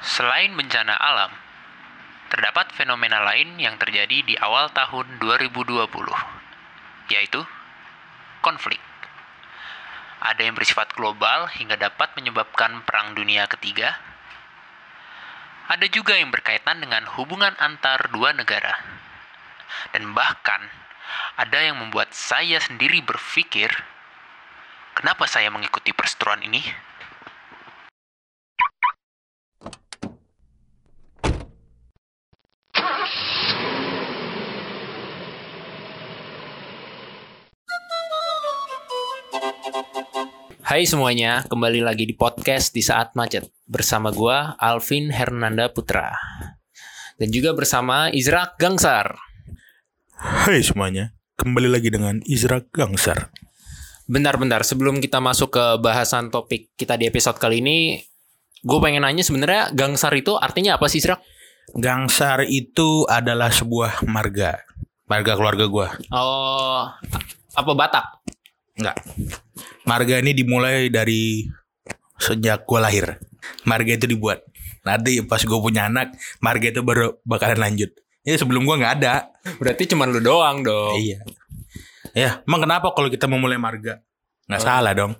Selain bencana alam, terdapat fenomena lain yang terjadi di awal tahun 2020, yaitu konflik. Ada yang bersifat global hingga dapat menyebabkan perang dunia ketiga. Ada juga yang berkaitan dengan hubungan antar dua negara. Dan bahkan ada yang membuat saya sendiri berpikir, kenapa saya mengikuti perseteruan ini? Hai semuanya, kembali lagi di podcast di saat macet bersama gua Alvin Hernanda Putra dan juga bersama Izrak Gangsar. Hai semuanya, kembali lagi dengan Izrak Gangsar. Bentar-bentar, sebelum kita masuk ke bahasan topik kita di episode kali ini, gue pengen nanya sebenarnya Gangsar itu artinya apa sih Izrak? Gangsar itu adalah sebuah marga, marga keluarga gua. Oh, apa Batak? Enggak. Marga ini dimulai dari sejak gua lahir. Marga itu dibuat. Nanti pas gue punya anak, marga itu baru bakalan lanjut. Ya sebelum gua nggak ada. Berarti cuma lu doang dong. Iya. Ya, emang kenapa kalau kita memulai marga? Nggak salah dong.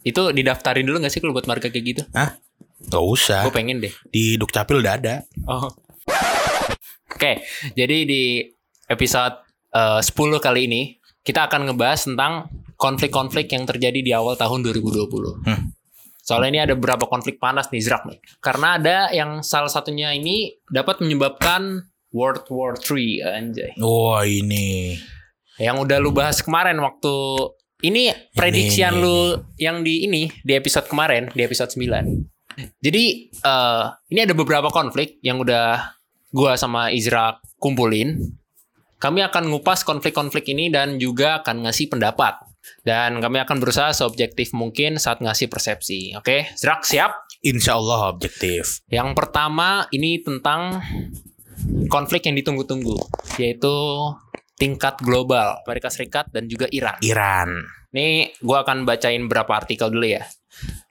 Itu didaftarin dulu gak sih kalau buat marga kayak gitu? Hah? Gak usah. Gue pengen deh. Di Dukcapil udah ada. Oh. Oke, jadi di episode eh, 10 kali ini kita akan ngebahas tentang konflik-konflik yang terjadi di awal tahun 2020. Hmm. Soalnya ini ada beberapa konflik panas nih Zrak nih. Karena ada yang salah satunya ini dapat menyebabkan World War 3 anjay. Wah ini. Yang udah lu bahas kemarin waktu ini prediksian ini, lu yang di ini di episode kemarin, di episode 9. Jadi eh ini ada beberapa konflik yang udah gua sama Izra kumpulin. Kami akan ngupas konflik-konflik ini dan juga akan ngasih pendapat. Dan kami akan berusaha seobjektif mungkin saat ngasih persepsi. Oke, Zrak siap? Insya Allah objektif. Yang pertama ini tentang konflik yang ditunggu-tunggu, yaitu tingkat global Amerika Serikat dan juga Iran. Iran. Ini gue akan bacain beberapa artikel dulu ya.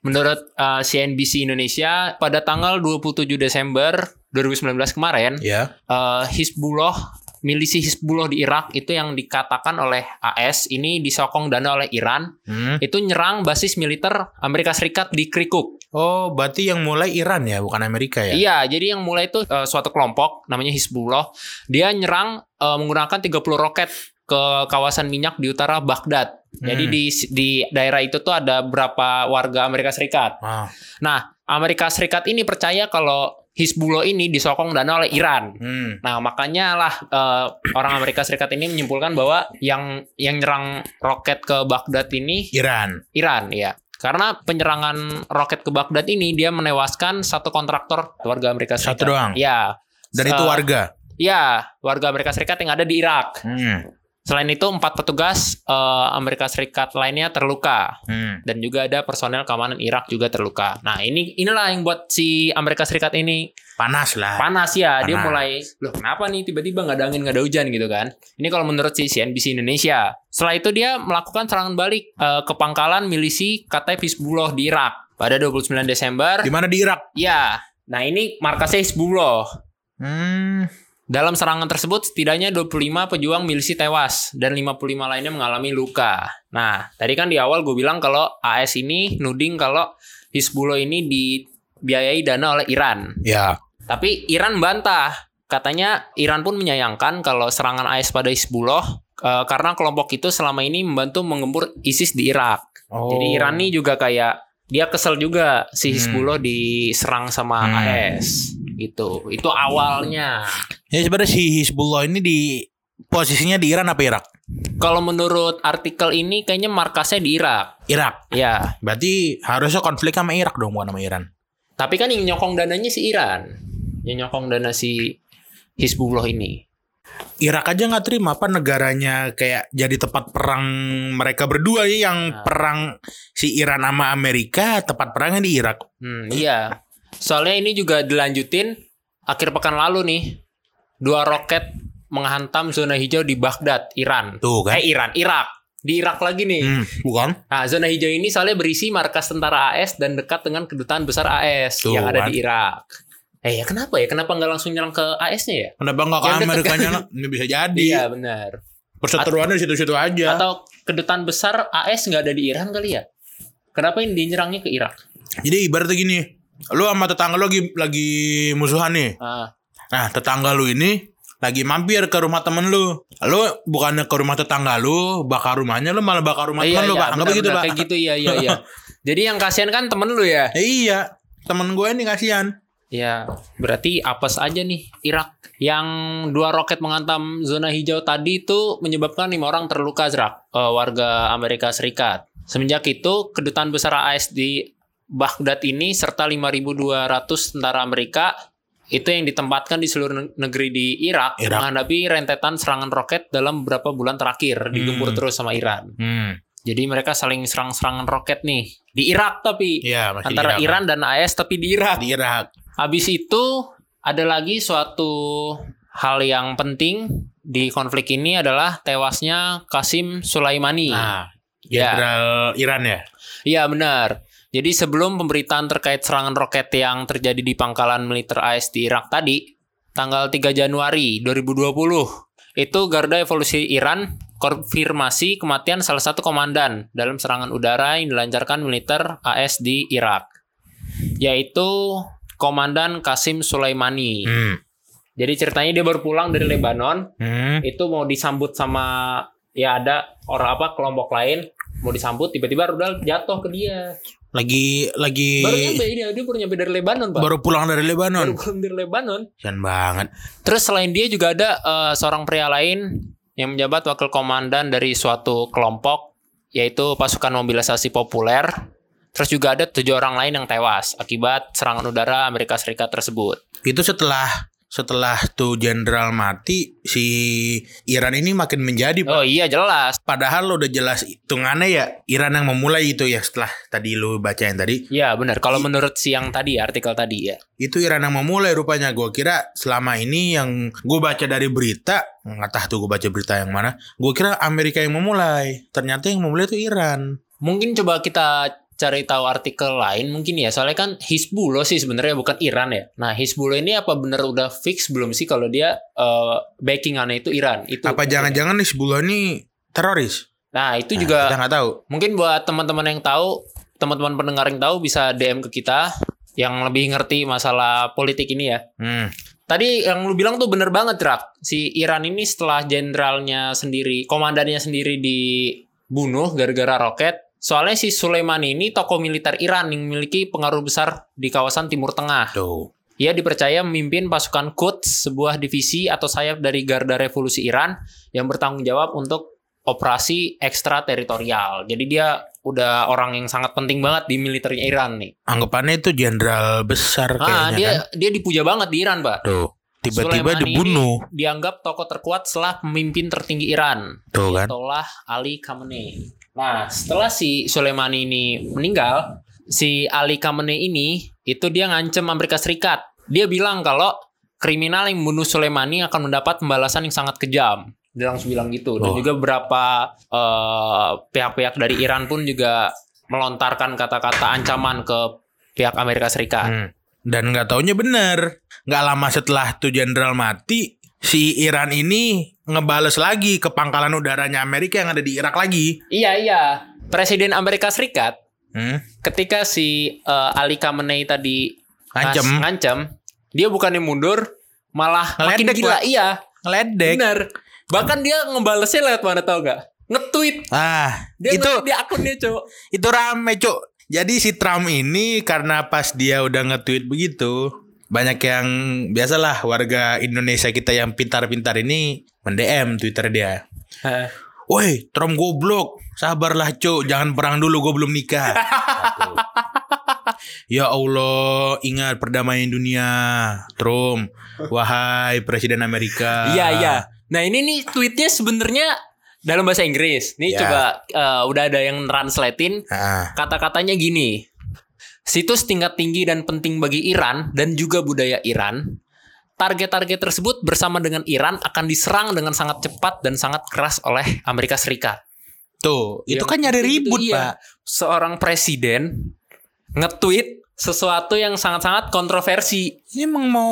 Menurut uh, CNBC Indonesia, pada tanggal 27 Desember 2019 kemarin, Ya. uh, Hizbullah, milisi Hizbullah di Irak itu yang dikatakan oleh AS ini disokong dana oleh Iran, Hmm. itu nyerang basis militer Amerika Serikat di Kirkuk. Oh, berarti yang mulai Iran ya, bukan Amerika ya? Iya, jadi yang mulai itu uh, suatu kelompok namanya Hizbullah, dia nyerang uh, menggunakan 30 roket ke kawasan minyak di utara Baghdad. Jadi Hmm. di di daerah itu tuh ada berapa warga Amerika Serikat. Ah. Nah, Amerika Serikat ini percaya kalau Hizbullah ini disokong dana oleh Iran. Hmm. Nah, makanya lah eh, orang Amerika Serikat ini menyimpulkan bahwa yang yang nyerang roket ke Baghdad ini Iran. Iran, ya. Karena penyerangan roket ke Baghdad ini dia menewaskan satu kontraktor warga Amerika Serikat. Satu doang? Ya. Dan itu Eh, warga. Ya, warga Amerika Serikat yang ada di Irak. Hmm. Selain itu, empat petugas eh, Amerika Serikat lainnya terluka Hmm. dan juga ada personel keamanan Irak juga terluka. Nah, ini inilah yang buat si Amerika Serikat ini Panas lah. panas ya. Dia Panas. mulai, loh kenapa nih tiba-tiba nggak ada angin nggak ada hujan gitu kan? Ini kalau menurut si CNBC Indonesia. Setelah itu dia melakukan serangan balik eh, ke pangkalan milisi Kataib Hizbullah di Irak pada 29 Desember. Di mana di Irak? Ya, nah ini markasnya Hizbullah. Hmm. Dalam serangan tersebut, setidaknya 25 pejuang milisi tewas dan 55 lainnya mengalami luka. Nah, tadi kan di awal gue bilang kalau AS ini nuding kalau Hizbullah ini dibiayai dana oleh Iran. Ya. Tapi Iran bantah. Katanya Iran pun menyayangkan kalau serangan AS pada Hizbullah eh, karena kelompok itu selama ini membantu mengembur ISIS di Irak. Oh. Jadi Iran nih juga kayak dia kesel juga si Hmm. Hizbullah diserang sama Hmm. AS gitu. Itu awalnya. Ya sebenarnya si Hizbullah ini di posisinya di Iran apa Irak? Kalau menurut artikel ini kayaknya markasnya di Irak. Irak. Ya, Berarti harusnya konflik sama Irak dong bukan sama Iran. tapi kan yang nyokong dananya si Iran. Yang nyokong dana si Hizbullah ini. Irak aja nggak terima apa negaranya kayak jadi tempat perang mereka berdua ya yang Nah. perang si Iran sama Amerika tempat perangnya di Irak. Hmm, iya. Soalnya ini juga dilanjutin akhir pekan lalu nih. Dua roket menghantam zona hijau di Baghdad, Iran. Tuh kan. Eh Iran, Irak. Di Irak lagi nih. Hmm, bukan? Nah, zona hijau ini soalnya berisi markas tentara AS dan dekat dengan kedutaan besar AS Tuh, yang ada kan. di Irak. Eh ya kenapa ya? Kenapa nggak langsung nyerang ke AS-nya ya? Kenapa nggak ke kan? lah? Ini bisa jadi. Iya benar. Perseteruannya di situ-situ aja. Atau kedutaan besar AS nggak ada di Iran kali ya? Kenapa ini dinyerangnya ke Irak? Jadi ibaratnya gini, lu sama tetangga lu lagi lagi musuhan nih. Ah, Nah, tetangga lu ini lagi mampir ke rumah temen lu. Lu bukannya ke rumah tetangga lu, bakar rumahnya lu malah bakar rumah iya, temen lu, iya, Pak. Benar, begitu. Pak. Kayak gitu iya iya iya. Jadi yang kasihan kan temen lu ya? Eh, iya, temen gue ini kasihan. Ya, berarti apes aja nih Irak. Yang dua roket menghantam zona hijau tadi itu menyebabkan lima orang terluka Zrak, eh, warga Amerika Serikat. Semenjak itu, kedutaan besar AS di Baghdad ini serta 5.200 tentara Amerika itu yang ditempatkan di seluruh ne- negeri di Irak, Irak. menghadapi rentetan serangan roket dalam beberapa bulan terakhir digempur Hmm. terus sama Iran. Hmm. Jadi mereka saling serang-serangan roket nih di Irak tapi masih antara di Iran dan AS tapi di Irak. Di Irak. Habis itu ada lagi suatu hal yang penting di konflik ini adalah tewasnya Qasim Sulaimani. Nah, Ya. Iran ya. Iya benar. Jadi sebelum pemberitaan terkait serangan roket yang terjadi di pangkalan militer AS di Irak tadi, tanggal 3 Januari 2020, itu Garda Evolusi Iran konfirmasi kematian salah satu komandan dalam serangan udara yang dilancarkan militer AS di Irak, yaitu Komandan Qasim Sulaimani. Hmm. Jadi ceritanya dia baru pulang dari Lebanon, Hmm. itu mau disambut sama ya ada orang apa kelompok lain mau disambut tiba-tiba rudal jatuh ke dia. Lagi lagi Baru nyampe ini dia baru nyampe dari Lebanon, Pak. baru pulang dari Baru Lebanon. pulang dari Lebanon. Kasian banget. Terus selain dia juga ada eh, seorang pria lain yang menjabat wakil komandan dari suatu kelompok yaitu pasukan mobilisasi populer. Terus juga ada tujuh orang lain yang tewas akibat serangan udara Amerika Serikat tersebut. Itu setelah setelah tuh jenderal mati si Iran ini makin menjadi Pak. Oh iya jelas. Padahal lo udah jelas hitungannya ya Iran yang memulai itu ya setelah tadi lu bacain tadi Ya benar. Kalau menurut siang tadi artikel tadi ya. itu Iran yang memulai rupanya gue kira selama ini yang gue baca dari berita nggak tahu tuh gue baca berita yang mana gue kira Amerika yang memulai ternyata yang memulai itu Iran Mungkin coba kita cari tahu artikel lain mungkin ya. Soalnya kan Hizbullah sih sebenarnya bukan Iran ya. Nah Hizbullah ini apa benar udah fix belum sih kalau dia eh, backingannya itu Iran? Itu apa jangan-jangan nih sebulan ini teroris Nah itu Nah, juga kita nggak tahu mungkin buat teman-teman yang tahu, teman-teman pendengar yang tahu bisa DM ke kita yang lebih ngerti masalah politik ini ya. hmm. Tadi yang lu bilang tuh bener banget, Drak. Si Iran ini setelah jenderalnya sendiri, komandannya sendiri dibunuh gara-gara roket. Soalnya si Sulaiman ini tokoh militer Iran yang memiliki pengaruh besar di kawasan Timur Tengah. tuh Ia dipercaya memimpin pasukan Quds, sebuah divisi atau sayap dari Garda Revolusi Iran yang bertanggung jawab untuk operasi ekstrateritorial. Jadi dia udah orang yang sangat penting banget di militernya Iran nih. anggapannya itu jenderal besar Ah, kayaknya dia kan dia dipuja banget di Iran, Pak. tuh tiba-tiba dibunuh dianggap tokoh terkuat setelah pemimpin tertinggi Iran, tuh kan Ali Khamenei. Nah, setelah si Soleimani ini meninggal, si Ali Khamenei ini itu dia ngancem Amerika Serikat. Dia bilang kalau kriminal yang membunuh Soleimani akan mendapat pembalasan yang sangat kejam. Dia langsung bilang gitu. Dan Oh. juga beberapa eh, pihak-pihak dari Iran pun juga melontarkan kata-kata ancaman ke pihak Amerika Serikat. Hmm. Dan nggak taunya bener. Nggak lama setelah tuh jenderal mati, si Iran ini ngebales lagi ke pangkalan udaranya Amerika yang ada di Irak lagi. Iya iya. Presiden Amerika Serikat Hmm. ketika si eh, Ali Khamenei tadi Ngancem. ngas- ngancem, dia bukannya mundur, malah makin Ngeledek, gila. Pak. Iya, Ngeledek. benar. Bahkan dia ngebalesnya lewat mana tau gak? Nge-tweet. Ah, Dia itu nge-tweet di akunnya, Cok. itu rame, Cuk. Jadi si Trump ini karena pas dia udah nge-tweet begitu, banyak yang biasalah warga Indonesia kita yang pintar-pintar ini mendm Twitter dia. Hah. Woi, Trump goblok. Sabarlah, Cuk. Jangan perang dulu, gue belum nikah. Ya Allah, ingat perdamaian dunia. Trump, wahai Presiden Amerika. Iya, iya. Nah, ini nih tweetnya sebenarnya dalam bahasa Inggris. Nih Ya. coba eh, udah ada yang translatein. Ah, Kata-katanya gini. Situs tingkat tinggi dan penting bagi Iran dan juga budaya Iran. Target-target tersebut bersama dengan Iran akan diserang dengan sangat cepat dan sangat keras oleh Amerika Serikat. tuh, itu Yang kan nyari itu- ribut, iya. Pak. Seorang presiden nge-tweet sesuatu yang sangat-sangat kontroversi. Ini emang mau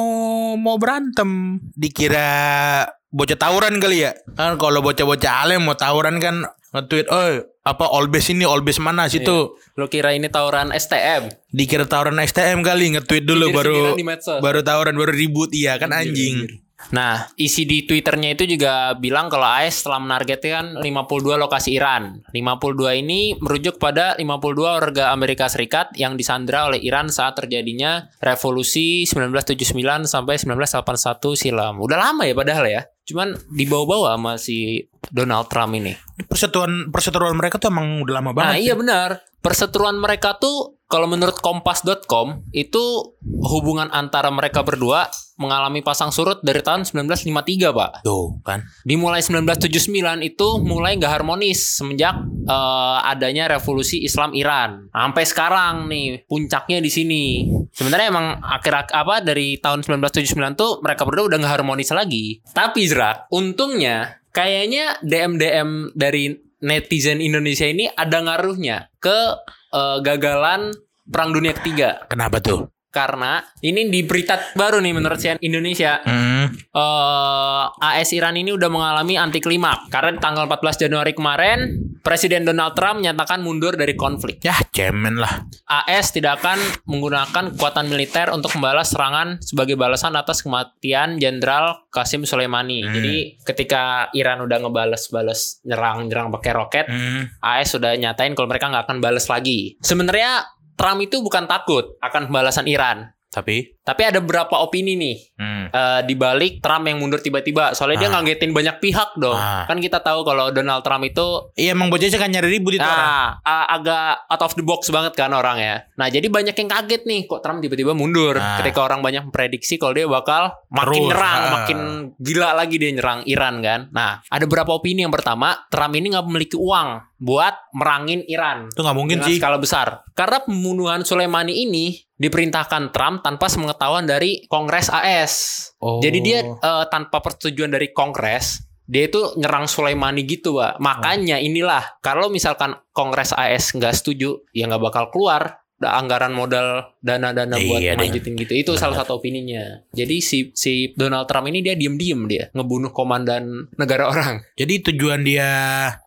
mau berantem. Dikira bocah tawuran kali ya. Kan kalau bocah-bocah alem mau tawuran kan nge-tweet, "Oh, apa all base ini, all base mana situ?" Lo kira ini tawuran STM? Dikira tawuran STM kali nge-tweet dulu baru baru tawuran baru ribut iya kan anjing. Nah, isi di Twitternya itu juga bilang kalau AS telah menargetkan 52 lokasi Iran. 52 ini merujuk pada 52 warga Amerika Serikat yang disandra oleh Iran saat terjadinya revolusi 1979 sampai 1981 silam. Udah lama ya padahal ya. Cuman dibawa-bawa sama si Donald Trump ini. Perseteruan perseteruan mereka tuh emang udah lama Nah, banget. iya benar. Perseteruan mereka tuh kalau menurut kompas.com itu hubungan antara mereka berdua mengalami pasang surut dari tahun 1953, Pak. Tuh kan. Dimulai 1979 itu mulai nggak harmonis semenjak eh, adanya revolusi Islam Iran. Sampai sekarang nih puncaknya di sini. Sebenarnya emang akhir apa dari tahun 1979 tuh mereka berdua udah nggak harmonis lagi. Tapi Zrak, untungnya kayaknya DM DM dari netizen Indonesia ini ada ngaruhnya ke eh, gagalan Perang Dunia Ketiga. Kenapa tuh? Karena ini di berita baru nih menurut CNN Indonesia Hmm. Eh AS Iran ini udah mengalami anti klimaks karena di tanggal 14 Januari kemarin Presiden Donald Trump menyatakan mundur dari konflik. Ya cemen lah. AS tidak akan menggunakan kekuatan militer untuk membalas serangan sebagai balasan atas kematian Jenderal Qasim Soleimani. Hmm. Jadi ketika Iran udah ngebales-bales nyerang-nyerang pakai roket, Hmm. AS sudah nyatain kalau mereka nggak akan balas lagi. Sebenarnya Trump itu bukan takut akan pembalasan Iran, Tapi. Tapi ada beberapa opini nih Hmm. eh, di balik Trump yang mundur tiba-tiba. Soalnya dia Ah. ngagetin banyak pihak dong. Ah. Kan kita tahu kalau Donald Trump itu Iya emang bocahnya kan nyari ribut itu orang. nah, a- agak out of the box banget kan orang ya. Nah, jadi banyak yang kaget nih kok Trump tiba-tiba mundur. Ah. Ketika orang banyak memprediksi kalau dia bakal makin Terus, nyerang, ah. makin gila lagi dia nyerang Iran kan. Nah, ada beberapa opini yang pertama, Trump ini nggak memiliki uang buat merangin Iran Itu nggak mungkin sih. skala besar. Karena pembunuhan Soleimani ini diperintahkan Trump tanpa sepengetahuan dari Kongres AS. Oh. Jadi dia eh, tanpa persetujuan dari Kongres, dia itu nyerang Soleimani gitu, Pak. Makanya inilah kalau misalkan Kongres AS nggak setuju, ya nggak bakal keluar anggaran modal dana-dana buat Iya, lanjutin gitu. Itu salah satu opininya. Jadi si si Donald Trump ini dia diem-diem dia ngebunuh komandan negara orang. Jadi tujuan dia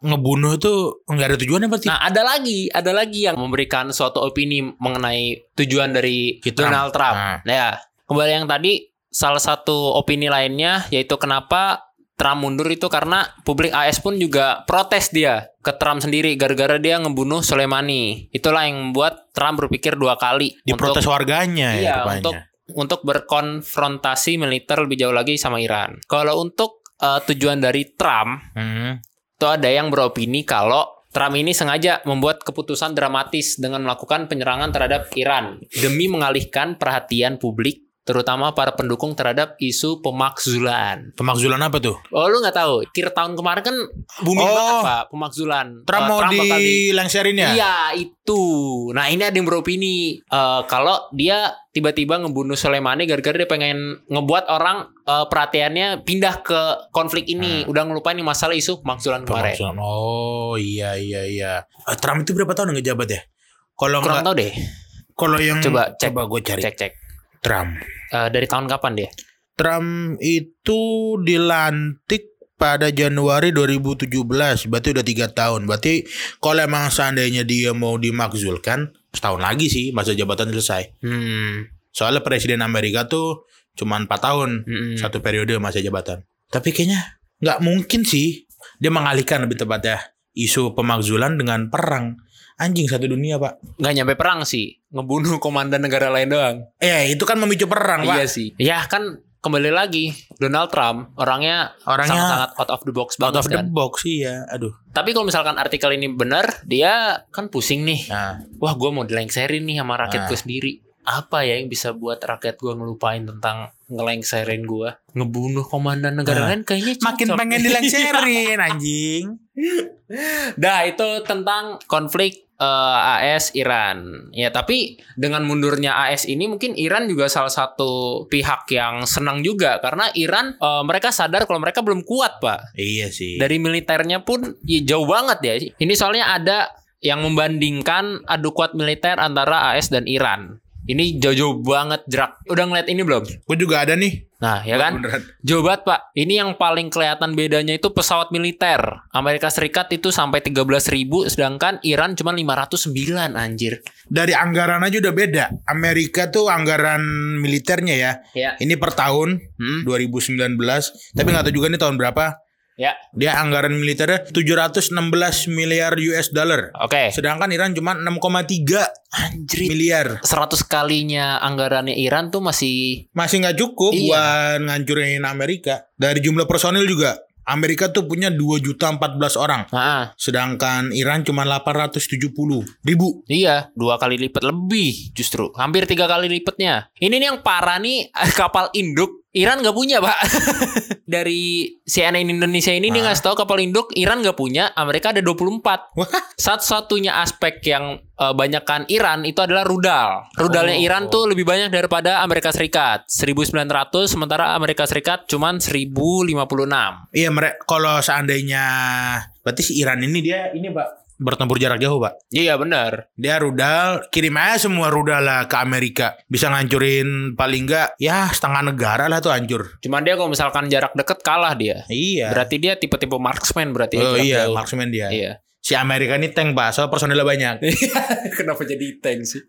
ngebunuh tuh nggak ada tujuannya pasti. Nah, ada lagi, ada lagi yang memberikan suatu opini mengenai tujuan dari Trump. Donald Trump. Nah. Nah, ya, kembali yang tadi salah satu opini lainnya yaitu kenapa Trump mundur itu karena publik AS pun juga protes dia ke Trump sendiri gara-gara dia ngebunuh Soleimani. Itulah yang membuat Trump berpikir dua kali Diprotes warganya ya Iya, rupanya. untuk untuk berkonfrontasi militer lebih jauh lagi sama Iran. Kalau untuk eh, tujuan dari Trump Hmm. itu ada yang beropini kalau Trump ini sengaja membuat keputusan dramatis dengan melakukan penyerangan terhadap Iran demi mengalihkan perhatian publik terutama para pendukung terhadap isu pemakzulan. Pemakzulan apa tuh? Oh lu nggak tahu? Kira tahun kemarin kan booming Oh. banget pak pemakzulan. Trump Eh, mau dilengserin ya? Iya itu. Nah ini ada yang beropini eh, kalau dia tiba-tiba ngebunuh Soleimani gara-gara dia pengen ngebuat orang eh, perhatiannya pindah ke konflik ini. Udah ngelupain nih masalah isu pemakzulan kemarin. Pemakzulan. Oh iya iya iya. Eh, Trump itu berapa tahun ngejabat ya? Kalau Kurang nggak, tahu deh. kalau yang Coba cek. coba gue cari Cek cek. Trump. Eh, dari tahun kapan dia? Trump itu dilantik pada Januari 2017 berarti udah tiga tahun berarti kalau emang seandainya dia mau dimakzulkan setahun lagi sih masa jabatan selesai Hmm. soalnya presiden Amerika tuh cuma empat tahun Mm-mm. satu periode masa jabatan tapi kayaknya nggak mungkin sih dia mengalihkan lebih tepatnya isu pemakzulan dengan perang anjing satu dunia pak Nggak nyampe perang sih. Ngebunuh komandan negara lain doang. eh itu kan memicu perang Iya pak sih. Ya kan kembali lagi Donald Trump orangnya Orangnya sangat-sangat out of the box out banget of the kan. box sih ya aduh Tapi kalau misalkan artikel ini benar, dia kan pusing nih. nah Wah, gue mau dilengserin nih sama rakyat Nah. gue sendiri. Apa ya yang bisa buat rakyat gue ngelupain tentang ngelengserin gue? Ngebunuh komandan negara Nah. lain kayaknya makin cocok. pengen dilengserin anjing Dah itu tentang konflik eh, AS Iran. Ya tapi dengan mundurnya AS ini mungkin Iran juga salah satu pihak yang senang juga karena Iran eh, mereka sadar kalau mereka belum kuat pak. Iya sih. Dari militernya pun ya, jauh banget ya. Ini soalnya ada yang membandingkan adu kuat militer antara AS dan Iran. Ini jauh-jauh banget jerak. Udah ngeliat ini belum? Gue juga ada nih. Nah, ya kan? Beneran. Jauh banget, Pak. Ini yang paling kelihatan bedanya itu pesawat militer. Amerika Serikat itu sampai 13.000 sedangkan Iran cuma 509 anjir. Dari anggaran aja udah beda. Amerika tuh anggaran militernya ya. Ya. Ini per tahun Hmm. 2019. Tapi nggak tahu juga nih tahun berapa. Ya. Dia anggaran militernya 716 miliar US dollar. Oke. Sedangkan Iran cuma 6,3 Anjir. miliar. 100 kalinya anggarannya Iran tuh masih Masih nggak cukup Iya. buat ngancurin Amerika. Dari jumlah personil juga. Amerika tuh punya 2 juta 14 orang. Nah, Sedangkan Iran cuma 870 ribu. iya, dua kali lipat lebih justru. Hampir tiga kali lipatnya. Ini nih yang parah nih kapal induk Iran nggak punya, Pak. Dari CNN Indonesia ini dia Ah. ngasih tahu kapal induk Iran nggak punya, Amerika ada 24. Wah, Satu-satunya aspek yang eh, banyakkan Iran itu adalah rudal. Rudalnya Oh. Iran tuh lebih banyak daripada Amerika Serikat. 1900 sementara Amerika Serikat cuman 1056. iya mereka kalau seandainya berarti si Iran ini dia ini Pak bertempur jarak jauh Pak. Iya benar. Dia rudal kirim aja semua rudal lah ke Amerika. Bisa ngancurin paling enggak ya setengah negara lah tuh hancur. Cuman dia kalau misalkan jarak deket kalah dia. Iya. Berarti dia tipe-tipe marksman berarti. ya, oh iya, jauh. marksman dia. Iya. Si Amerika ini tank Pak, soal personilnya banyak. Kenapa jadi tank sih?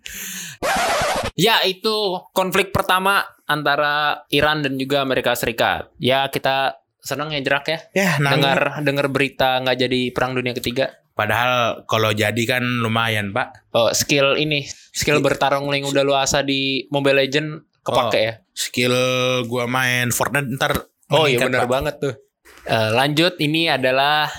ya itu konflik pertama antara Iran dan juga Amerika Serikat. Ya kita senang ya jerak ya. ya, nangis. Dengar dengar berita nggak jadi perang dunia ketiga. Padahal kalau jadi kan lumayan Pak. Oh, skill ini, skill bertarung yang udah lu asah di Mobile Legend kepake Oh, ya. Skill gua main Fortnite ntar Oh iya benar banget tuh. Eh, lanjut ini adalah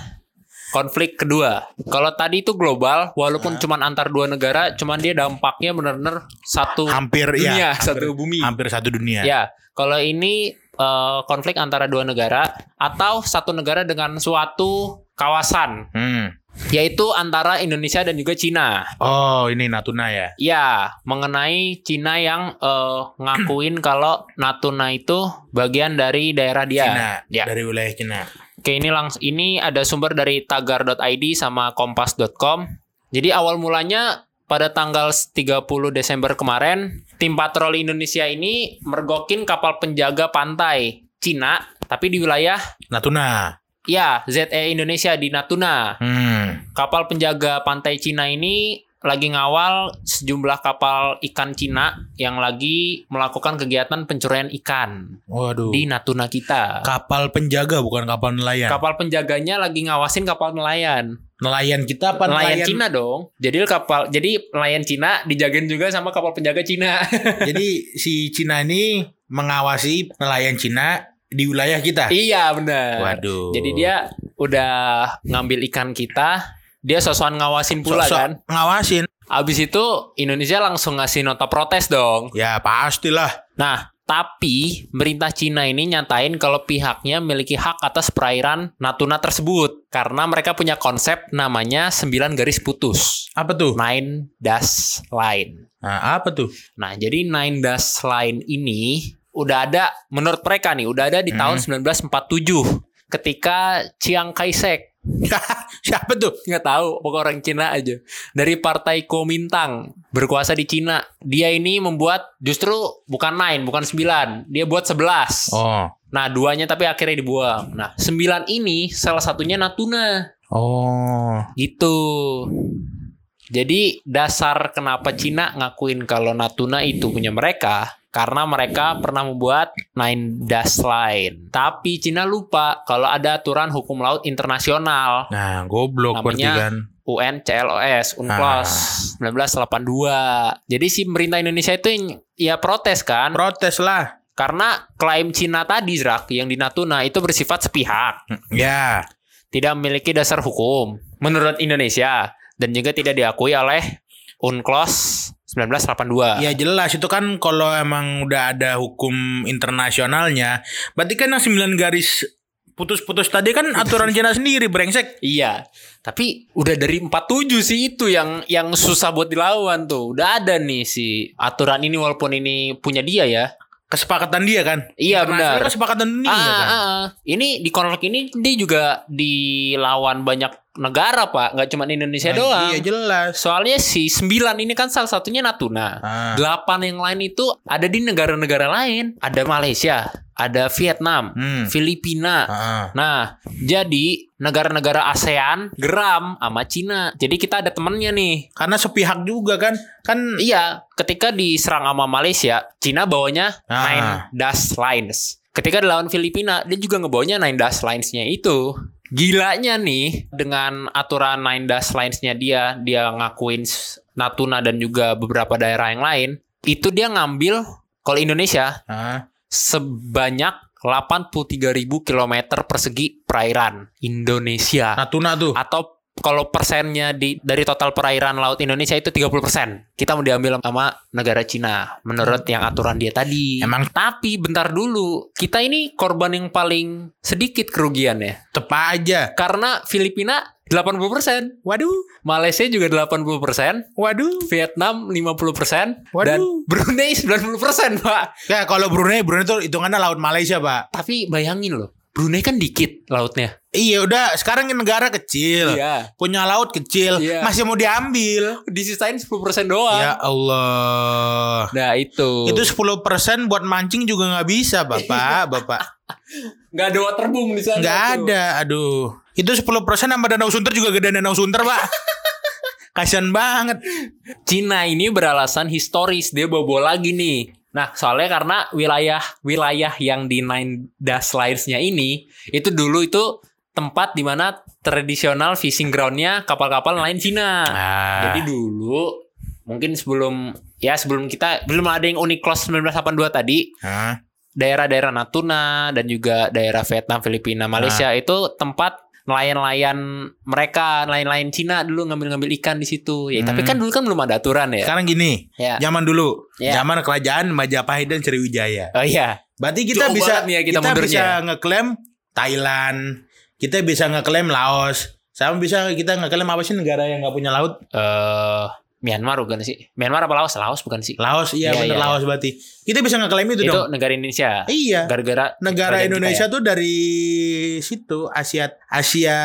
konflik kedua. Kalau tadi itu global, walaupun cuman antar dua negara, cuman dia dampaknya benar-benar satu Hampir dunia, ya, satu bumi. hampir satu dunia. Ya, kalau ini eh, konflik antara dua negara atau satu negara dengan suatu kawasan, Hmm. Yaitu antara Indonesia dan juga Cina. Oh, ini Natuna ya. Ya, mengenai Cina yang eh, ngakuin kalau Natuna itu bagian dari daerah dia. Cina, Ya. dari wilayah Cina. Oke, ini langs ini ada sumber dari tagar.id sama kompas.com. Jadi awal mulanya pada tanggal 30 Desember kemarin, tim patroli Indonesia ini mergokin kapal penjaga pantai Cina, tapi di wilayah Natuna. Ya ZE Indonesia di Natuna. Hmm. Kapal penjaga pantai Cina ini lagi ngawal sejumlah kapal ikan Cina yang lagi melakukan kegiatan pencurian ikan Waduh. di Natuna kita. Kapal penjaga bukan kapal nelayan. Kapal penjaganya lagi ngawasin kapal nelayan. nelayan kita apa nelayan nelayan? Cina dong. Jadi kapal jadi nelayan Cina dijagain juga sama kapal penjaga Cina. Jadi si Cina ini mengawasi nelayan Cina di wilayah kita. iya benar. Waduh. Jadi dia udah ngambil ikan kita, dia sosokan ngawasin pula Sok-sok kan. ngawasin. Abis itu Indonesia langsung ngasih nota protes dong. Ya pastilah. Nah, tapi pemerintah Cina ini nyatain kalau pihaknya memiliki hak atas perairan Natuna tersebut karena mereka punya konsep namanya 9 garis putus. Apa tuh? Nine dash line. Nah, apa tuh? Nah, jadi Nine Dash Line ini udah ada menurut mereka nih, udah ada di tahun 1947 ketika Chiang Kai-shek. Siapa tuh? nggak tahu pokok orang Cina aja. Dari partai Kuomintang berkuasa di Cina. Dia ini membuat justru bukan nine bukan 9 dia buat 11 Oh. nah duanya tapi akhirnya dibuang. Nah 9 ini salah satunya Natuna. Oh. gitu. Jadi dasar kenapa Cina ngakuin kalau Natuna itu punya mereka karena mereka pernah membuat Nine Dash Line. Tapi Cina lupa kalau ada aturan hukum laut internasional Nah, goblok Namanya- kan. UNCLOS UNCLOS 1982. Jadi si pemerintah Indonesia itu yang- ya protes kan Protes lah. karena klaim Cina tadi Zrak yang di Natuna itu bersifat sepihak, Ya. tidak memiliki dasar hukum menurut Indonesia dan juga tidak diakui oleh UNCLOS 1982. Ya jelas itu kan kalau emang udah ada hukum internasionalnya, berarti kan yang 9 garis putus-putus tadi kan aturan Cina sendiri brengsek. Iya, tapi udah dari 47 sih itu yang yang susah buat dilawan tuh. Udah ada nih si aturan ini walaupun ini punya dia ya. Kesepakatan dia kan. Iya, benar. Kesepakatan dunia Ah, kan. ah, ah. Ini di konflik ini dia juga dilawan banyak negara pak, nggak cuma Indonesia Nah, doang. Iya jelas. Soalnya si sembilan ini kan salah satunya Natuna. Ah. Delapan yang lain itu ada di negara-negara lain. Ada Malaysia, ada Vietnam, Hmm. Filipina. Ah. Nah, jadi negara-negara ASEAN geram sama Cina. Jadi kita ada temennya nih. Karena sepihak juga kan. Kan Iya, ketika diserang sama Malaysia, Cina bawanya Ah. Nine Dash Lines. Ketika dilawan Filipina, dia juga ngebawanya Nine Dash Lines-nya itu. Gilanya nih, dengan aturan Nine Dash Lines-nya dia, dia ngakuin Natuna dan juga beberapa daerah yang lain, itu dia ngambil, kalau Indonesia, ah. Sebanyak 83.000 km persegi perairan Indonesia. Natuna tuh. Atau kalau persennya di dari total perairan laut Indonesia itu 30%. Kita mau diambil sama negara Cina menurut yang aturan dia tadi. Emang- tapi bentar dulu, kita ini korban yang paling sedikit kerugiannya. Tepa aja. Karena Filipina 80%, Waduh. Malaysia juga 80%, Waduh. Vietnam 50%, Waduh. dan Brunei 90%, Pak. Ya kalau Brunei, Brunei tuh hitungannya laut Malaysia, Pak. Tapi bayangin loh, Brunei kan dikit lautnya. Iya udah, sekarang ini negara kecil. Iya. Punya laut kecil, Iya. masih mau diambil. Disisain 10% doang. Ya Allah. Nah, itu. Itu 10% buat mancing juga nggak bisa, Bapak. Bapak. Nggak ada waterboom di sana. Tuh. ada, aduh. Itu 10% sama Danau Sunter juga gede Danau Sunter, Pak. Kasian banget. Cina ini beralasan historis dia bobo lagi nih. Nah, soalnya karena wilayah wilayah yang di Nine Dash Lines-nya ini itu dulu itu tempat di mana tradisional fishing ground-nya kapal-kapal nelayan Cina. Ah. Jadi dulu mungkin sebelum ya sebelum kita belum ada yang Uniclos 1982 tadi daerah-daerah Natuna dan juga daerah Vietnam, Filipina, Malaysia itu tempat nelayan-nelayan mereka, nelayan-nelayan Cina dulu ngambil-ngambil ikan di situ. Ya, tapi Hmm. kan dulu kan belum ada aturan ya. Sekarang gini, Ya. zaman dulu, Ya. zaman kerajaan Majapahit dan Sriwijaya. Oh iya. Berarti kita Jauh bisa ya kita kita, mundurnya bisa ngeklaim Thailand, kita bisa ngeklaim Laos, sama bisa kita ngeklaim apa sih negara yang nggak punya laut? Eh Myanmar bukan sih? Myanmar apa Laos? Laos bukan sih? Laos, iya Iya, bener iya, Laos berarti. Kita bisa ngeklaim itu, Itu dong. negara Indonesia. Iya. Gara-gara Negara Indonesia ya. tuh dari situ Asia Asia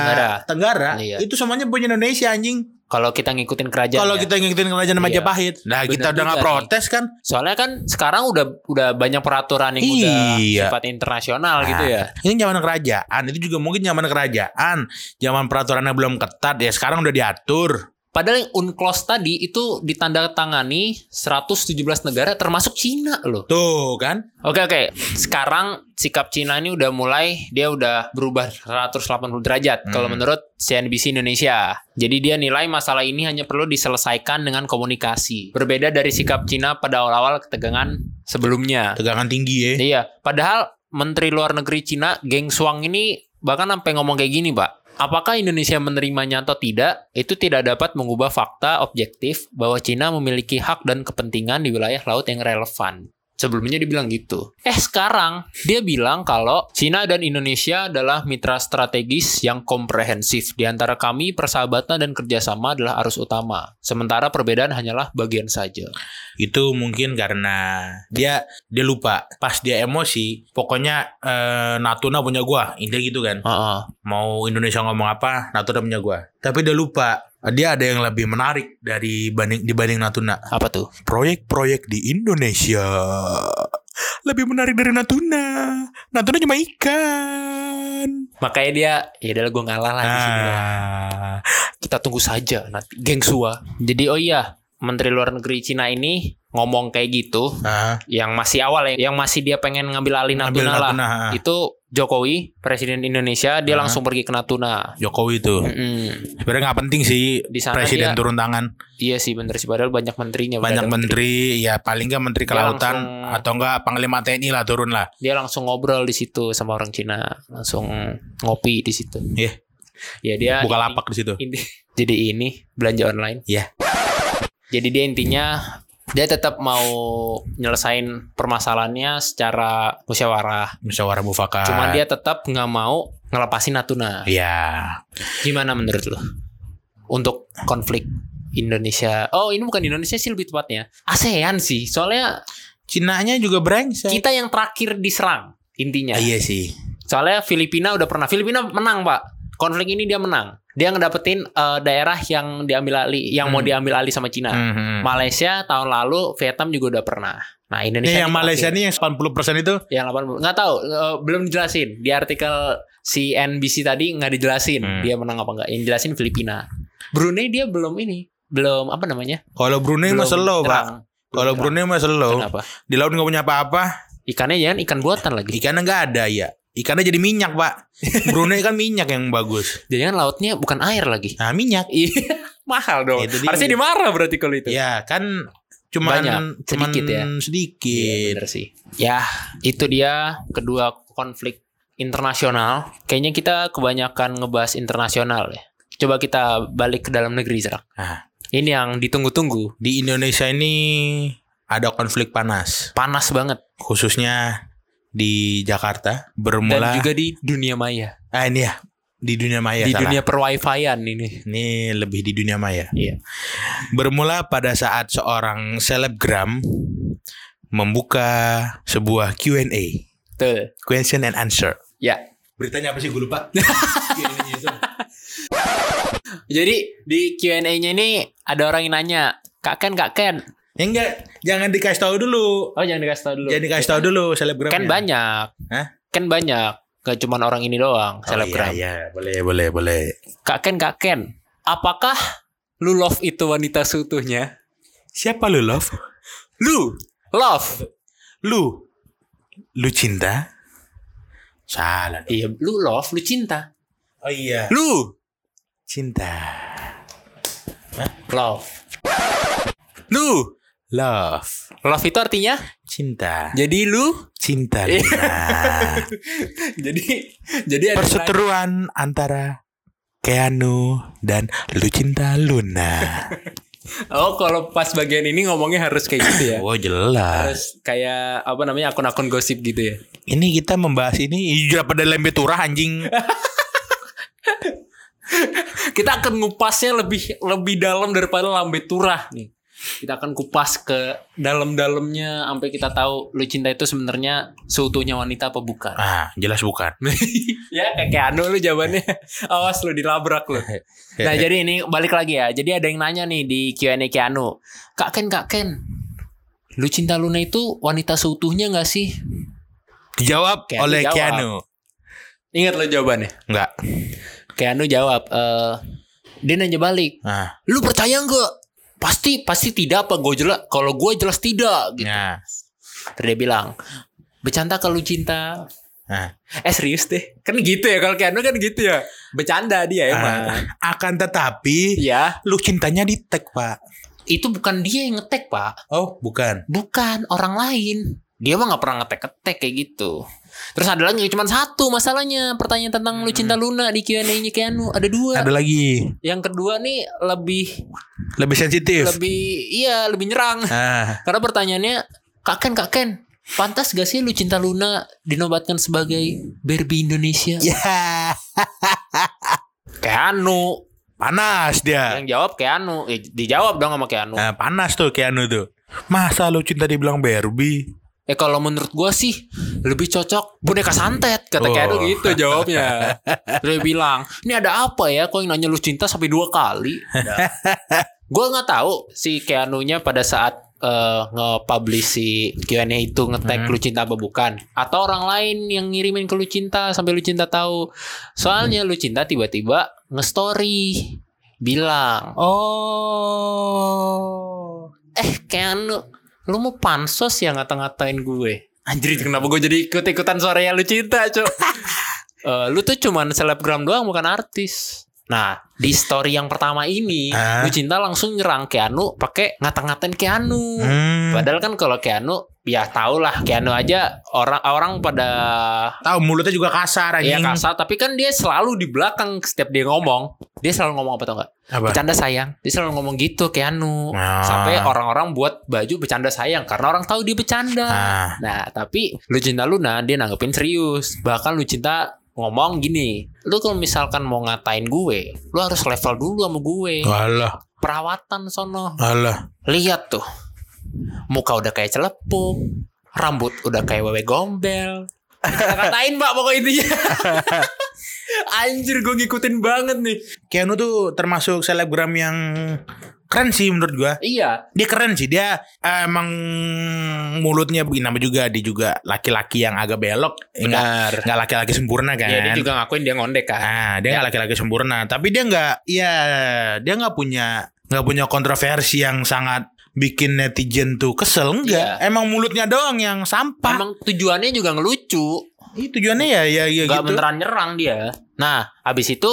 Tenggara. Tenggara. Iya. Itu semuanya punya Indonesia anjing. Kalau kita ngikutin kerajaan. Kalau ya. kita ngikutin kerajaan Iya. Majapahit. Nah, Bener kita udah nggak protes kan? Soalnya kan sekarang udah udah banyak peraturan yang udah Iya. sifat internasional gitu Nah, ya. Ini zaman kerajaan, itu juga mungkin zaman kerajaan. Zaman peraturannya belum ketat ya, sekarang udah diatur. Padahal yang UNCLOS tadi itu ditandatangani 117 negara termasuk Cina loh. Tuh kan? Oke oke. Sekarang sikap Cina ini udah mulai dia udah berubah 180 derajat Hmm. kalau menurut CNBC Indonesia. Jadi dia nilai masalah ini hanya perlu diselesaikan dengan komunikasi. Berbeda dari sikap Cina pada awal-awal ketegangan sebelumnya. Tegangan tinggi ya. Iya, padahal Menteri Luar Negeri Cina Geng Shuang ini bahkan sampai ngomong kayak gini, Pak. Apakah Indonesia menerimanya atau tidak, itu tidak dapat mengubah fakta objektif bahwa Cina memiliki hak dan kepentingan di wilayah laut yang relevan. Sebelumnya dia bilang gitu. Eh sekarang dia bilang kalau Cina dan Indonesia adalah mitra strategis yang komprehensif. Di antara kami persahabatan dan kerjasama adalah arus utama. Sementara perbedaan hanyalah bagian saja. Itu mungkin karena dia dia lupa. Pas dia emosi, pokoknya eh, Natuna punya gua, intinya gitu kan. Heeh. Mau Indonesia ngomong apa, Natuna punya gua. Tapi dia lupa. Dia ada yang lebih menarik dari banding dibanding Natuna. Apa tuh? Proyek-proyek di Indonesia lebih menarik dari Natuna. Natuna cuma ikan. Makanya dia ya udah gue ngalah lah di sini lah. Ah, Kita tunggu saja nanti geng Sua. Jadi oh iya, Menteri Luar Negeri Cina ini ngomong kayak gitu ah, yang masih awal ya, yang masih dia pengen ngambil alih Ngambil Natuna lah. Natuna, ah. Itu Jokowi, Presiden Indonesia, dia Ah. langsung pergi ke Natuna. Jokowi itu. Mm-mm. Sebenarnya nggak penting sih Di sana presiden dia- turun tangan. Iya sih bener sih padahal banyak menterinya. Banyak bener. menteri, ya paling nggak menteri kelautan langsung- atau enggak panglima TNI lah turun lah. Dia langsung ngobrol di situ sama orang Cina, langsung ngopi di situ. Iya. Ya dia Buka lapak di situ. Jadi ini belanja online. Iya. Jadi dia intinya dia tetap mau nyelesain permasalahannya secara musyawarah. Musyawarah mufakat. Cuman dia tetap nggak mau ngelepasin Natuna. Iya. Gimana menurut lo? Untuk konflik Indonesia. Oh, ini bukan Indonesia sih lebih tepatnya. ASEAN sih. Soalnya Cinanya juga brengsek. Kita yang terakhir diserang intinya. Iya sih. Soalnya Filipina udah pernah. Filipina menang, Pak. Konflik ini dia menang. Dia ngedapetin eh, daerah yang diambil alih, yang mau Hmm. diambil alih sama Cina. Mhm. Malaysia tahun lalu, Vietnam juga udah pernah. Nah, Indonesia Ini yang ini Malaysia nih yang 80% itu yang 80 nggak tahu eh, belum dijelasin di artikel CNBC tadi nggak dijelasin Hmm. dia menang apa enggak yang jelasin Filipina Brunei dia belum ini belum apa namanya kalau Brunei Belum slow, Pak. nyerang. Belum Kalau. Brunei mah slow. kenapa Di laut nggak punya apa-apa. ikannya jangan ikan buatan lagi Ikannya nggak ada ya. Ikannya jadi minyak, Pak. Brunei kan minyak yang bagus. jangan lautnya bukan air lagi Nah, minyak. iya mahal dong Itu dia. harusnya dimarah berarti kalau itu Ya, kan cuman Banyak, cuman sedikit ya. sedikit. Bener sih ya itu dia kedua konflik internasional kayaknya kita kebanyakan ngebahas internasional ya coba kita balik ke dalam negeri serak Nah, ini yang ditunggu-tunggu di Indonesia ini ada konflik panas, panas banget khususnya di Jakarta dan bermula juga di dunia maya ah ini ya di dunia maya di salah. dunia perwifian ini Ini lebih di dunia maya. Iya. Bermula pada saat seorang selebgram membuka sebuah Q&A, tuh question and answer. ya Beritanya apa sih gue lupa. jadi di Q&A-nya ini ada orang yang nanya kak Ken kak Ken ya enggak, jangan dikasih tahu dulu. oh jangan dikasih tahu dulu Jangan dikasih tahu dulu selebgram. Ken banyak Hah? Ken banyak gak cuma orang ini doang selebgram Oh, iya, iya, boleh, boleh, boleh. kak Ken kak Ken apakah lu love itu wanita seutuhnya Siapa lu, Love? lu love Lu. Lu cinta? Salah. iya lu love lu cinta Oh iya. lu Cinta. love lu Love. love itu artinya Cinta. jadi lu Cinta Iya. Jadi jadi ada Perseteruan antara Keanu dan Lucinta Luna. Oh, kalau pas bagian ini ngomongnya harus kayak gitu ya. Oh jelas. Harus kayak apa namanya akun-akun gosip gitu ya. Ini kita membahas ini juga pada lembe turah anjing. Kita akan ngupasnya lebih lebih dalam daripada lambe turah nih. Kita akan kupas ke dalam-dalamnya sampai kita tahu lu cinta itu sebenarnya seutuhnya wanita apa bukan. Ah jelas bukan. ya kayak kayak anu lu jawabannya. Awas lu dilabrak lu. Nah, jadi ini balik lagi ya. Jadi ada yang nanya nih di Q&A Keanu. Kak Ken, Kak Ken. Lu cinta Luna itu wanita seutuhnya gak sih? Dijawab Keanu oleh jawab. Keanu. Ingat lo jawabannya. Enggak. Keanu jawab, eh dia nanya balik, Nah, lu percaya nggak? Pasti pasti tidak apa gue jelas. Kalau gue jelas tidak. Gitu. nah, Terus dia bilang, bercanda kalau cinta. nah. Eh serius deh, kan gitu ya kalau Keanu kan gitu ya. Bercanda dia emang. Ah, akan tetapi Ya, lu cintanya di tag pak. itu bukan dia yang ngetek pak, Oh bukan. bukan orang lain. Dia mah nggak pernah ngetek-ngetek kayak gitu. Terus ada lagi cuma satu masalahnya pertanyaan tentang lu cinta Luna di Q&A-nya Keanu ada dua. Ada lagi Yang kedua nih lebih lebih sensitif. lebih iya lebih nyerang. Ah, Karena pertanyaannya Kak Ken, Kak Ken Pantas gak sih lu cinta Luna dinobatkan sebagai Barbie Indonesia? ya Keanu panas dia. Yang jawab Keanu eh, Dijawab dong sama Keanu Nah, panas tuh Keanu tuh. Masa lu cinta dibilang Barbie? Eh kalau menurut gua sih Lebih cocok boneka santet Kata Oh. Keanu gitu jawabnya dia bilang Ini ada apa ya Kok yang nanya lu cinta sampai dua kali Gue nggak tahu Si Keanu-nya pada saat eh, nge-publish si Q&A itu nge-tag Hmm. lu cinta apa bukan atau orang lain yang ngirimin ke lu cinta sampai lu cinta tahu soalnya lu cinta tiba-tiba nge-story bilang Oh. eh Keanu lu mau pansos ya ngata-ngatain gue? Anjir kenapa gue jadi ikut-ikutan suara yang lu cinta cok? Eh, lu tuh cuman selebgram doang bukan artis. Nah di story yang pertama ini lu cinta langsung nyerang Keanu pakai ngata-ngatain Keanu. Hmm. padahal kan kalau Keanu ya tau lah Keanu aja orang orang pada Tahu mulutnya juga kasar Iya anjing. kasar tapi kan dia selalu di belakang setiap dia ngomong dia selalu ngomong apa tau gak Apa? bercanda sayang dia selalu ngomong gitu Keanu Ah. sampai orang-orang buat baju bercanda sayang karena orang tahu dia bercanda Ah. nah tapi lu cinta Luna dia nanggepin serius bahkan lu cinta ngomong gini lu kalau misalkan mau ngatain gue lu harus level dulu sama gue Alah, perawatan sono alah. lihat tuh muka udah kayak celepuk, rambut udah kayak wewe gombel. Kata-katain pak pokok intinya. Anjir gue ngikutin banget nih. Keanu tuh termasuk selebgram yang keren sih menurut gua. Iya. Dia keren sih. Dia eh, emang mulutnya begini nama juga dia juga laki-laki yang agak belok. Enggak Benar. enggak laki-laki sempurna kan. Iya dia juga ngakuin dia ngondek kan. Ah, dia nggak laki-laki sempurna, tapi dia nggak, ya dia nggak punya nggak punya kontroversi yang sangat bikin netizen tuh kesel enggak. Iya. Emang mulutnya doang yang sampah. Emang tujuannya juga ngelucu. Ih, tujuannya ya ya ya Gak gitu. beneran nyerang dia. Nah, habis itu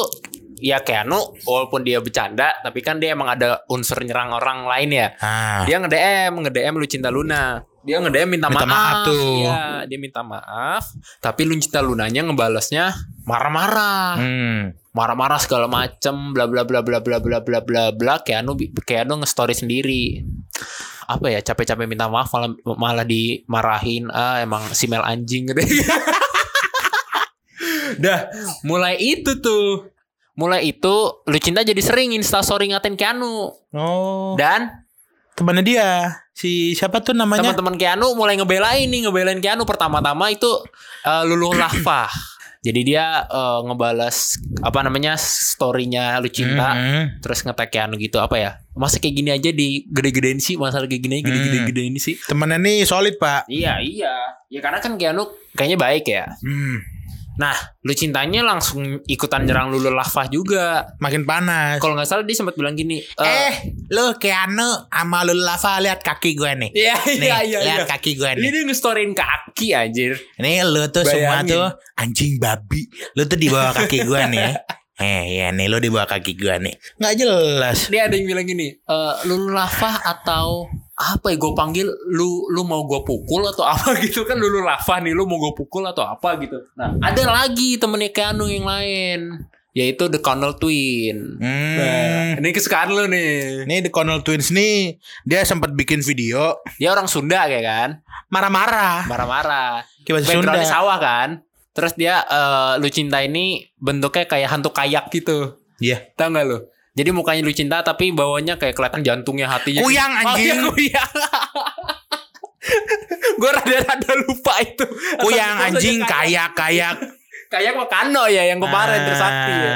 ya Keanu walaupun dia bercanda tapi kan dia emang ada unsur nyerang orang lain ya. Ah, Dia nge-DM, nge-DM lu cinta Luna. Dia nge-DM minta, Minta maaf tuh. Iya, dia minta maaf, tapi lu cinta Lunanya ngebalesnya marah-marah. hmm. Marah-marah segala macem bla bla bla bla bla bla bla bla bla Keanu Keanu nge-story sendiri. Apa ya capek-capek minta maaf malah malah dimarahin ah emang si Mel anjing gitu. Dah, mulai itu tuh. Mulai itu lu cinta jadi sering instastory ngatain Keanu Oh, dan temannya dia si siapa tuh namanya? teman-teman Keanu mulai ngebelain nih ngebelain Keanu pertama-tama itu eh, Luluh Lava jadi dia eh, ngebalas apa namanya storynya Lucinta Hmm. terus ngetek Keanu gitu apa ya masa kayak gini aja di gede-gedein sih masalah kayak gini gede-gede-gedein sih Temannya nih solid pak. iya iya ya karena kan Keanu kayaknya baik ya Hmm. Nah Lucintanya langsung ikutan nyerang Luluh Lava juga Makin panas. kalau nggak salah dia sempat bilang gini eh, Eh, lu Keanu sama lu Lava lihat kaki gue nih. iya iya iya lihat iya. kaki gue Ini nih. dia nge-storyin kaki anjir. Nih lu tuh semua Bayangin. tuh anjing babi. Lu tuh di bawah kaki gue nih. ya. Eh ya nih lu di bawah kaki gue nih. Nggak jelas. Dia ada yang bilang gini, eh lu lava atau apa ya gue panggil lu lu mau gue pukul atau apa gitu kan lu lava nih lu mau gue pukul atau apa gitu. Nah ada lagi temennya Keanu yang lain yaitu The Connell Twin. Hmm. Nah, ini kesukaan lu nih. Nih The Connell Twins nih dia sempat bikin video Dia orang Sunda kayak kan, marah-marah. marah-marah. Backgroundnya sawah kan. Terus dia eh, lu cinta ini bentuknya kayak hantu kayak gitu. Iya. Tahu gak lu? Jadi mukanya lu cinta tapi bawahnya kayak kelihatan jantungnya hatinya. Kuyang, Oh, iya, anjing. kuyang. gue rada-rada lupa itu. Kuyang anjing kayak kayak kayak. Wakano ya yang kemarin Ah. tersakti ya.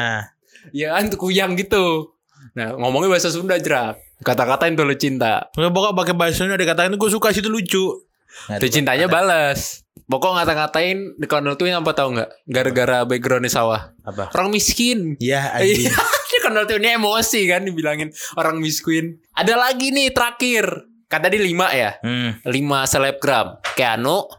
Ya kan tuh kuyang gitu. Nah ngomongnya bahasa Sunda jerak. Kata-katain tuh lu cinta. Nggak pokok pakai bahasa Sunda dikatain gue suka situ lucu. Tuh cintanya balas. Pokok ngata-ngatain di Twin apa tau nggak? Gara-gara backgroundnya sawah. Apa? Orang miskin. Iya anjing. Dia Connell Twin emosi kan dibilangin orang miskin. Ada lagi nih terakhir. Kan tadi lima ya. Hmm. lima selebgram Keanu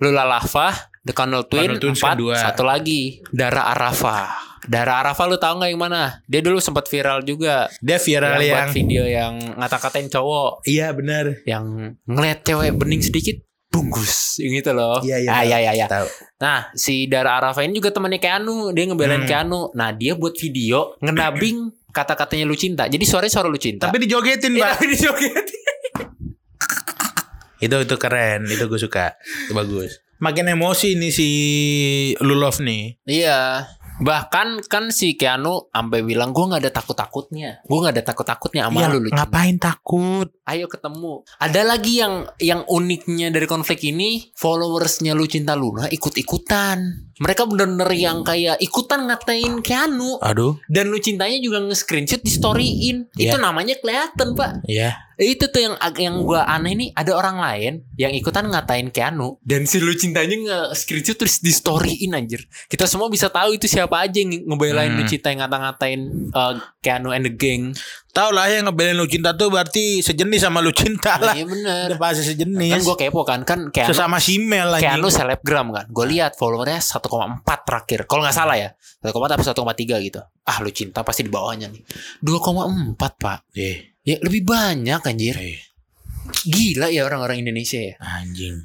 Lula Lava The Connell Twin Twins empat kedua. satu lagi Dara Arafa Dara Arafa lu tahu nggak yang mana dia dulu sempat viral juga Dia viral yang, yang, buat video yang ngata-katain cowok Iya benar. yang ngeliat cewek bening sedikit bungkus yang gitu loh Iya iya. ah, iya iya iya. Tahu. nah si Dara Arafa ini juga temannya Keanu dia ngebelain Hmm. Keanu nah dia buat video ngenabing kata-katanya lu cinta jadi suaranya suara lu cinta Tapi dijogetin, Pak. tapi dijogetin. Itu itu keren, itu gue suka. Itu bagus. Makin emosi nih si Lulov nih. Iya. Bahkan kan si Keanu sampai bilang gue nggak ada takut takutnya, gue nggak ada takut takutnya sama Ya, lu. Lu Cinta. ngapain takut? Ayo ketemu. Ada lagi yang yang uniknya dari konflik ini, followersnya lu cinta Luna ikut ikutan. Mereka bener-bener yang kayak ikutan ngatain Keanu. Aduh. Dan lu cintanya juga nge-screenshot di storyin. Iya. Itu namanya kelihatan pak. Ya. Itu tuh yang yang gua aneh nih ada orang lain yang ikutan ngatain Keanu dan si lu cintanya nge-screenshot terus di storyin anjir. Kita semua bisa tahu itu siapa aja yang ngebelain Hmm. lu cinta yang ngata-ngatain uh, Keanu and the gang. Tahu lah yang ngebelain lu cinta tuh berarti sejenis sama lu cinta lah. Iya bener. Udah pasti Kan sejenis. gue kepo kan kan Keanu Sesama simel lagi. Keanu selebgram kan. Gue lihat followernya 1,4 terakhir. Kalau nggak salah ya. 1,4 atau 1,3 gitu. Ah lu cinta pasti di bawahnya nih. 2,4 pak. Eh, Ya lebih banyak anjir. eh, Gila ya orang-orang Indonesia ya. anjing.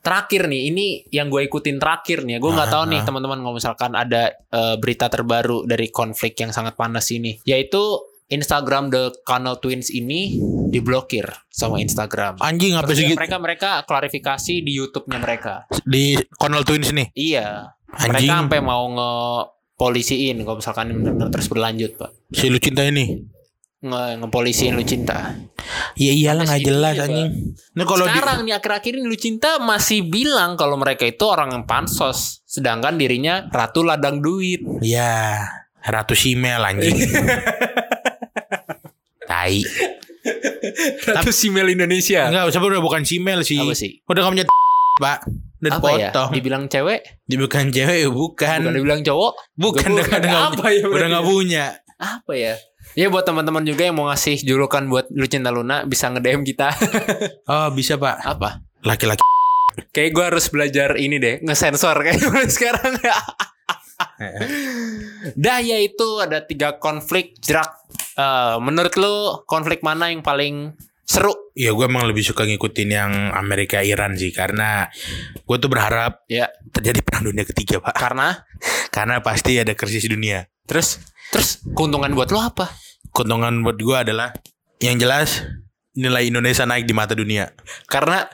terakhir nih ini yang gue ikutin terakhir nih gue nggak tahu nih Ah. teman-teman kalau misalkan ada eh, berita terbaru dari konflik yang sangat panas ini yaitu Instagram The Connell Twins ini diblokir sama Instagram. Anjing apa sih ya mereka mereka klarifikasi di YouTube-nya mereka. di Connell Twins nih? Iya. Anjing. Mereka sampai mau nge polisiin kalau misalkan ini benar-benar terus berlanjut, Pak. Si lu cinta ini. Nge ngepolisiin lu cinta. Ya iyalah nggak jelas anjing. Nah kalau di Sekarang nih akhir-akhir ini lu cinta masih bilang kalau mereka itu orang yang pansos, sedangkan dirinya ratu ladang duit. ya Ratu Simel anjing. Tai. Ratu Simel Indonesia. Enggak, sebenarnya bukan Simel sih. Apa sih? Udah kamu punya Pak. Udah Apa ya? dipotong. Dibilang cewek, Bukan cewek, bukan. bukan dibilang cowok. Bukan, Bukan. udah, Apa ya udah nggak punya. Apa ya? Ya buat teman-teman juga yang mau ngasih julukan buat Lucinta Luna bisa nge-DM kita. Oh bisa pak. Apa? Laki-laki. Kayak gue harus belajar ini deh, ngesensor kayak mulai sekarang. Dah ya itu ada tiga konflik jerak. Eh, menurut lu konflik mana yang paling seru? Ya gue emang lebih suka ngikutin yang Amerika Iran sih karena gue tuh berharap Ya terjadi perang dunia ketiga pak. karena Karena pasti ada krisis dunia. terus terus keuntungan buat lo apa? Keuntungan buat gue adalah yang jelas nilai Indonesia naik di mata dunia. Karena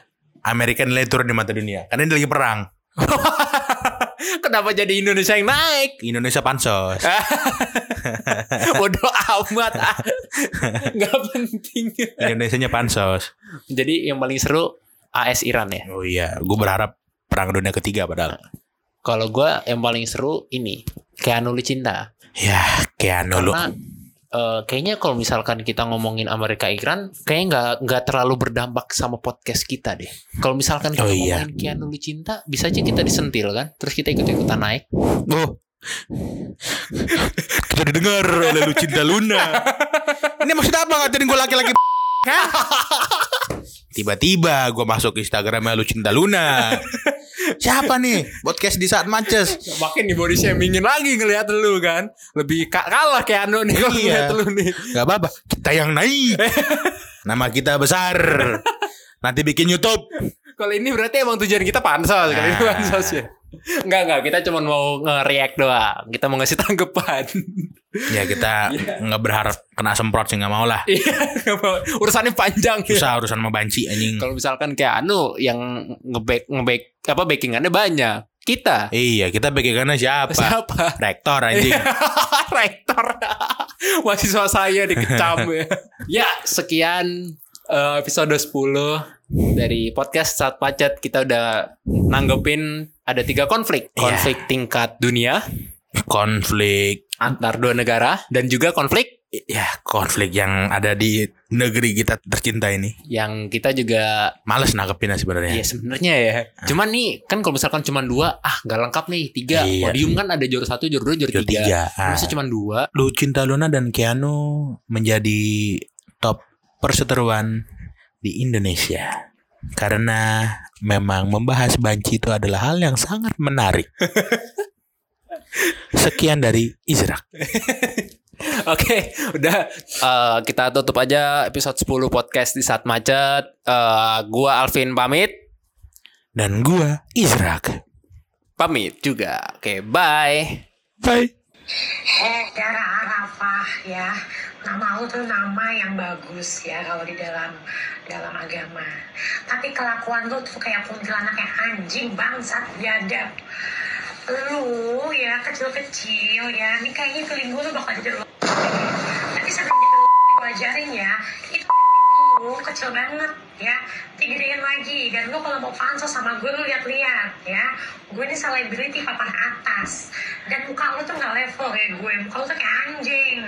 Amerika nilai turun di mata dunia. Karena ini lagi perang. kenapa jadi Indonesia yang naik? Indonesia pansos. Bodoh amat ah. Gak penting Indonesia pansos. Jadi yang paling seru AS Iran ya Oh iya, gue berharap perang dunia ketiga padahal. Kalau gue yang paling seru ini Keanu Lucinta Ya, Keanu lu. Eh, kayaknya kalau misalkan kita ngomongin Amerika Iran Kayaknya nggak nggak terlalu berdampak sama podcast kita deh Kalau misalkan kita Oh, iya. ngomongin Keanu Lucinta Bisa aja kita disentil kan Terus kita ikut-ikutan naik Oh. Kita didengar oleh Lucinta Luna. Ini maksudnya apa ngatain gue laki-laki? Hah? Tiba-tiba gue masuk Instagramnya Lucinta Luna. Siapa nih? Podcast di saat mances. Makin di body shamingin lagi ngelihat lu kan Lebih ka- kalah Keanu nih kalau Iya. lu nih Gak apa-apa. Kita yang naik. Nama kita besar. Nanti bikin YouTube. Kalau ini berarti emang tujuan kita pansos ini Nah. pansos ya Enggak, enggak. Kita cuma mau nge-react doang. Kita mau ngasih tanggapan. Ya kita nggak berharap kena semprot sih nggak mau lah. Iya, mau. urusannya panjang ya. Susah urusan sama banci anjing. Kalau misalkan kayak Anu yang nge-back nge-back apa backingannya banyak. Kita. Iya kita backingannya siapa? Siapa? Rektor anjing. Rektor. Mahasiswa saya dikecam ya. ya, sekian eh, episode 10 dari podcast saat pacet kita udah nanggepin ada tiga konflik. Iya. konflik tingkat dunia Konflik antar dua negara dan juga konflik ya konflik yang ada di negeri kita tercinta ini. yang kita juga males nangkepinnya sebenarnya. Ya sebenarnya ya. Cuman nih kan kalau misalkan cuma dua ah nggak lengkap nih tiga. Iya. podium kan ada juara satu juara dua juara Juara tiga, tiga, ah. masa cuma dua? Lucinta Luna dan Keanu menjadi top perseteruan di Indonesia karena memang membahas banci itu adalah hal yang sangat menarik sekian dari Izrak Oke, udah eh, kita tutup aja episode 10 podcast di saat macet. Eh, gua Alvin pamit, dan gua Izrak pamit juga. Oke, bye. bye Eh, Dara Arafah ya. Nama lu tuh nama yang bagus ya kalau di dalam dalam agama. Tapi kelakuan lu tuh kayak kuntilanak yang anjing bangsat biadab. Lu ya kecil-kecil ya, ini kayaknya feeling gue lu bakal jadi lu. Tapi semenjak lu gue ajarin ya, itu lu kecil banget ya. Digedein lagi dan lu kalau mau pansos sama gue lu lihat-lihat ya. Gue ini selebriti papan atas dan muka lu tuh nggak level kayak gue. Muka lu tuh kayak anjing.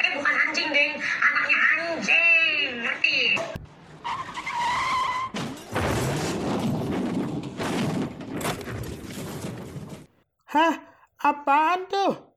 Eh bukan anjing deng. Anaknya anjing ngerti? Hah? Apaan tuh?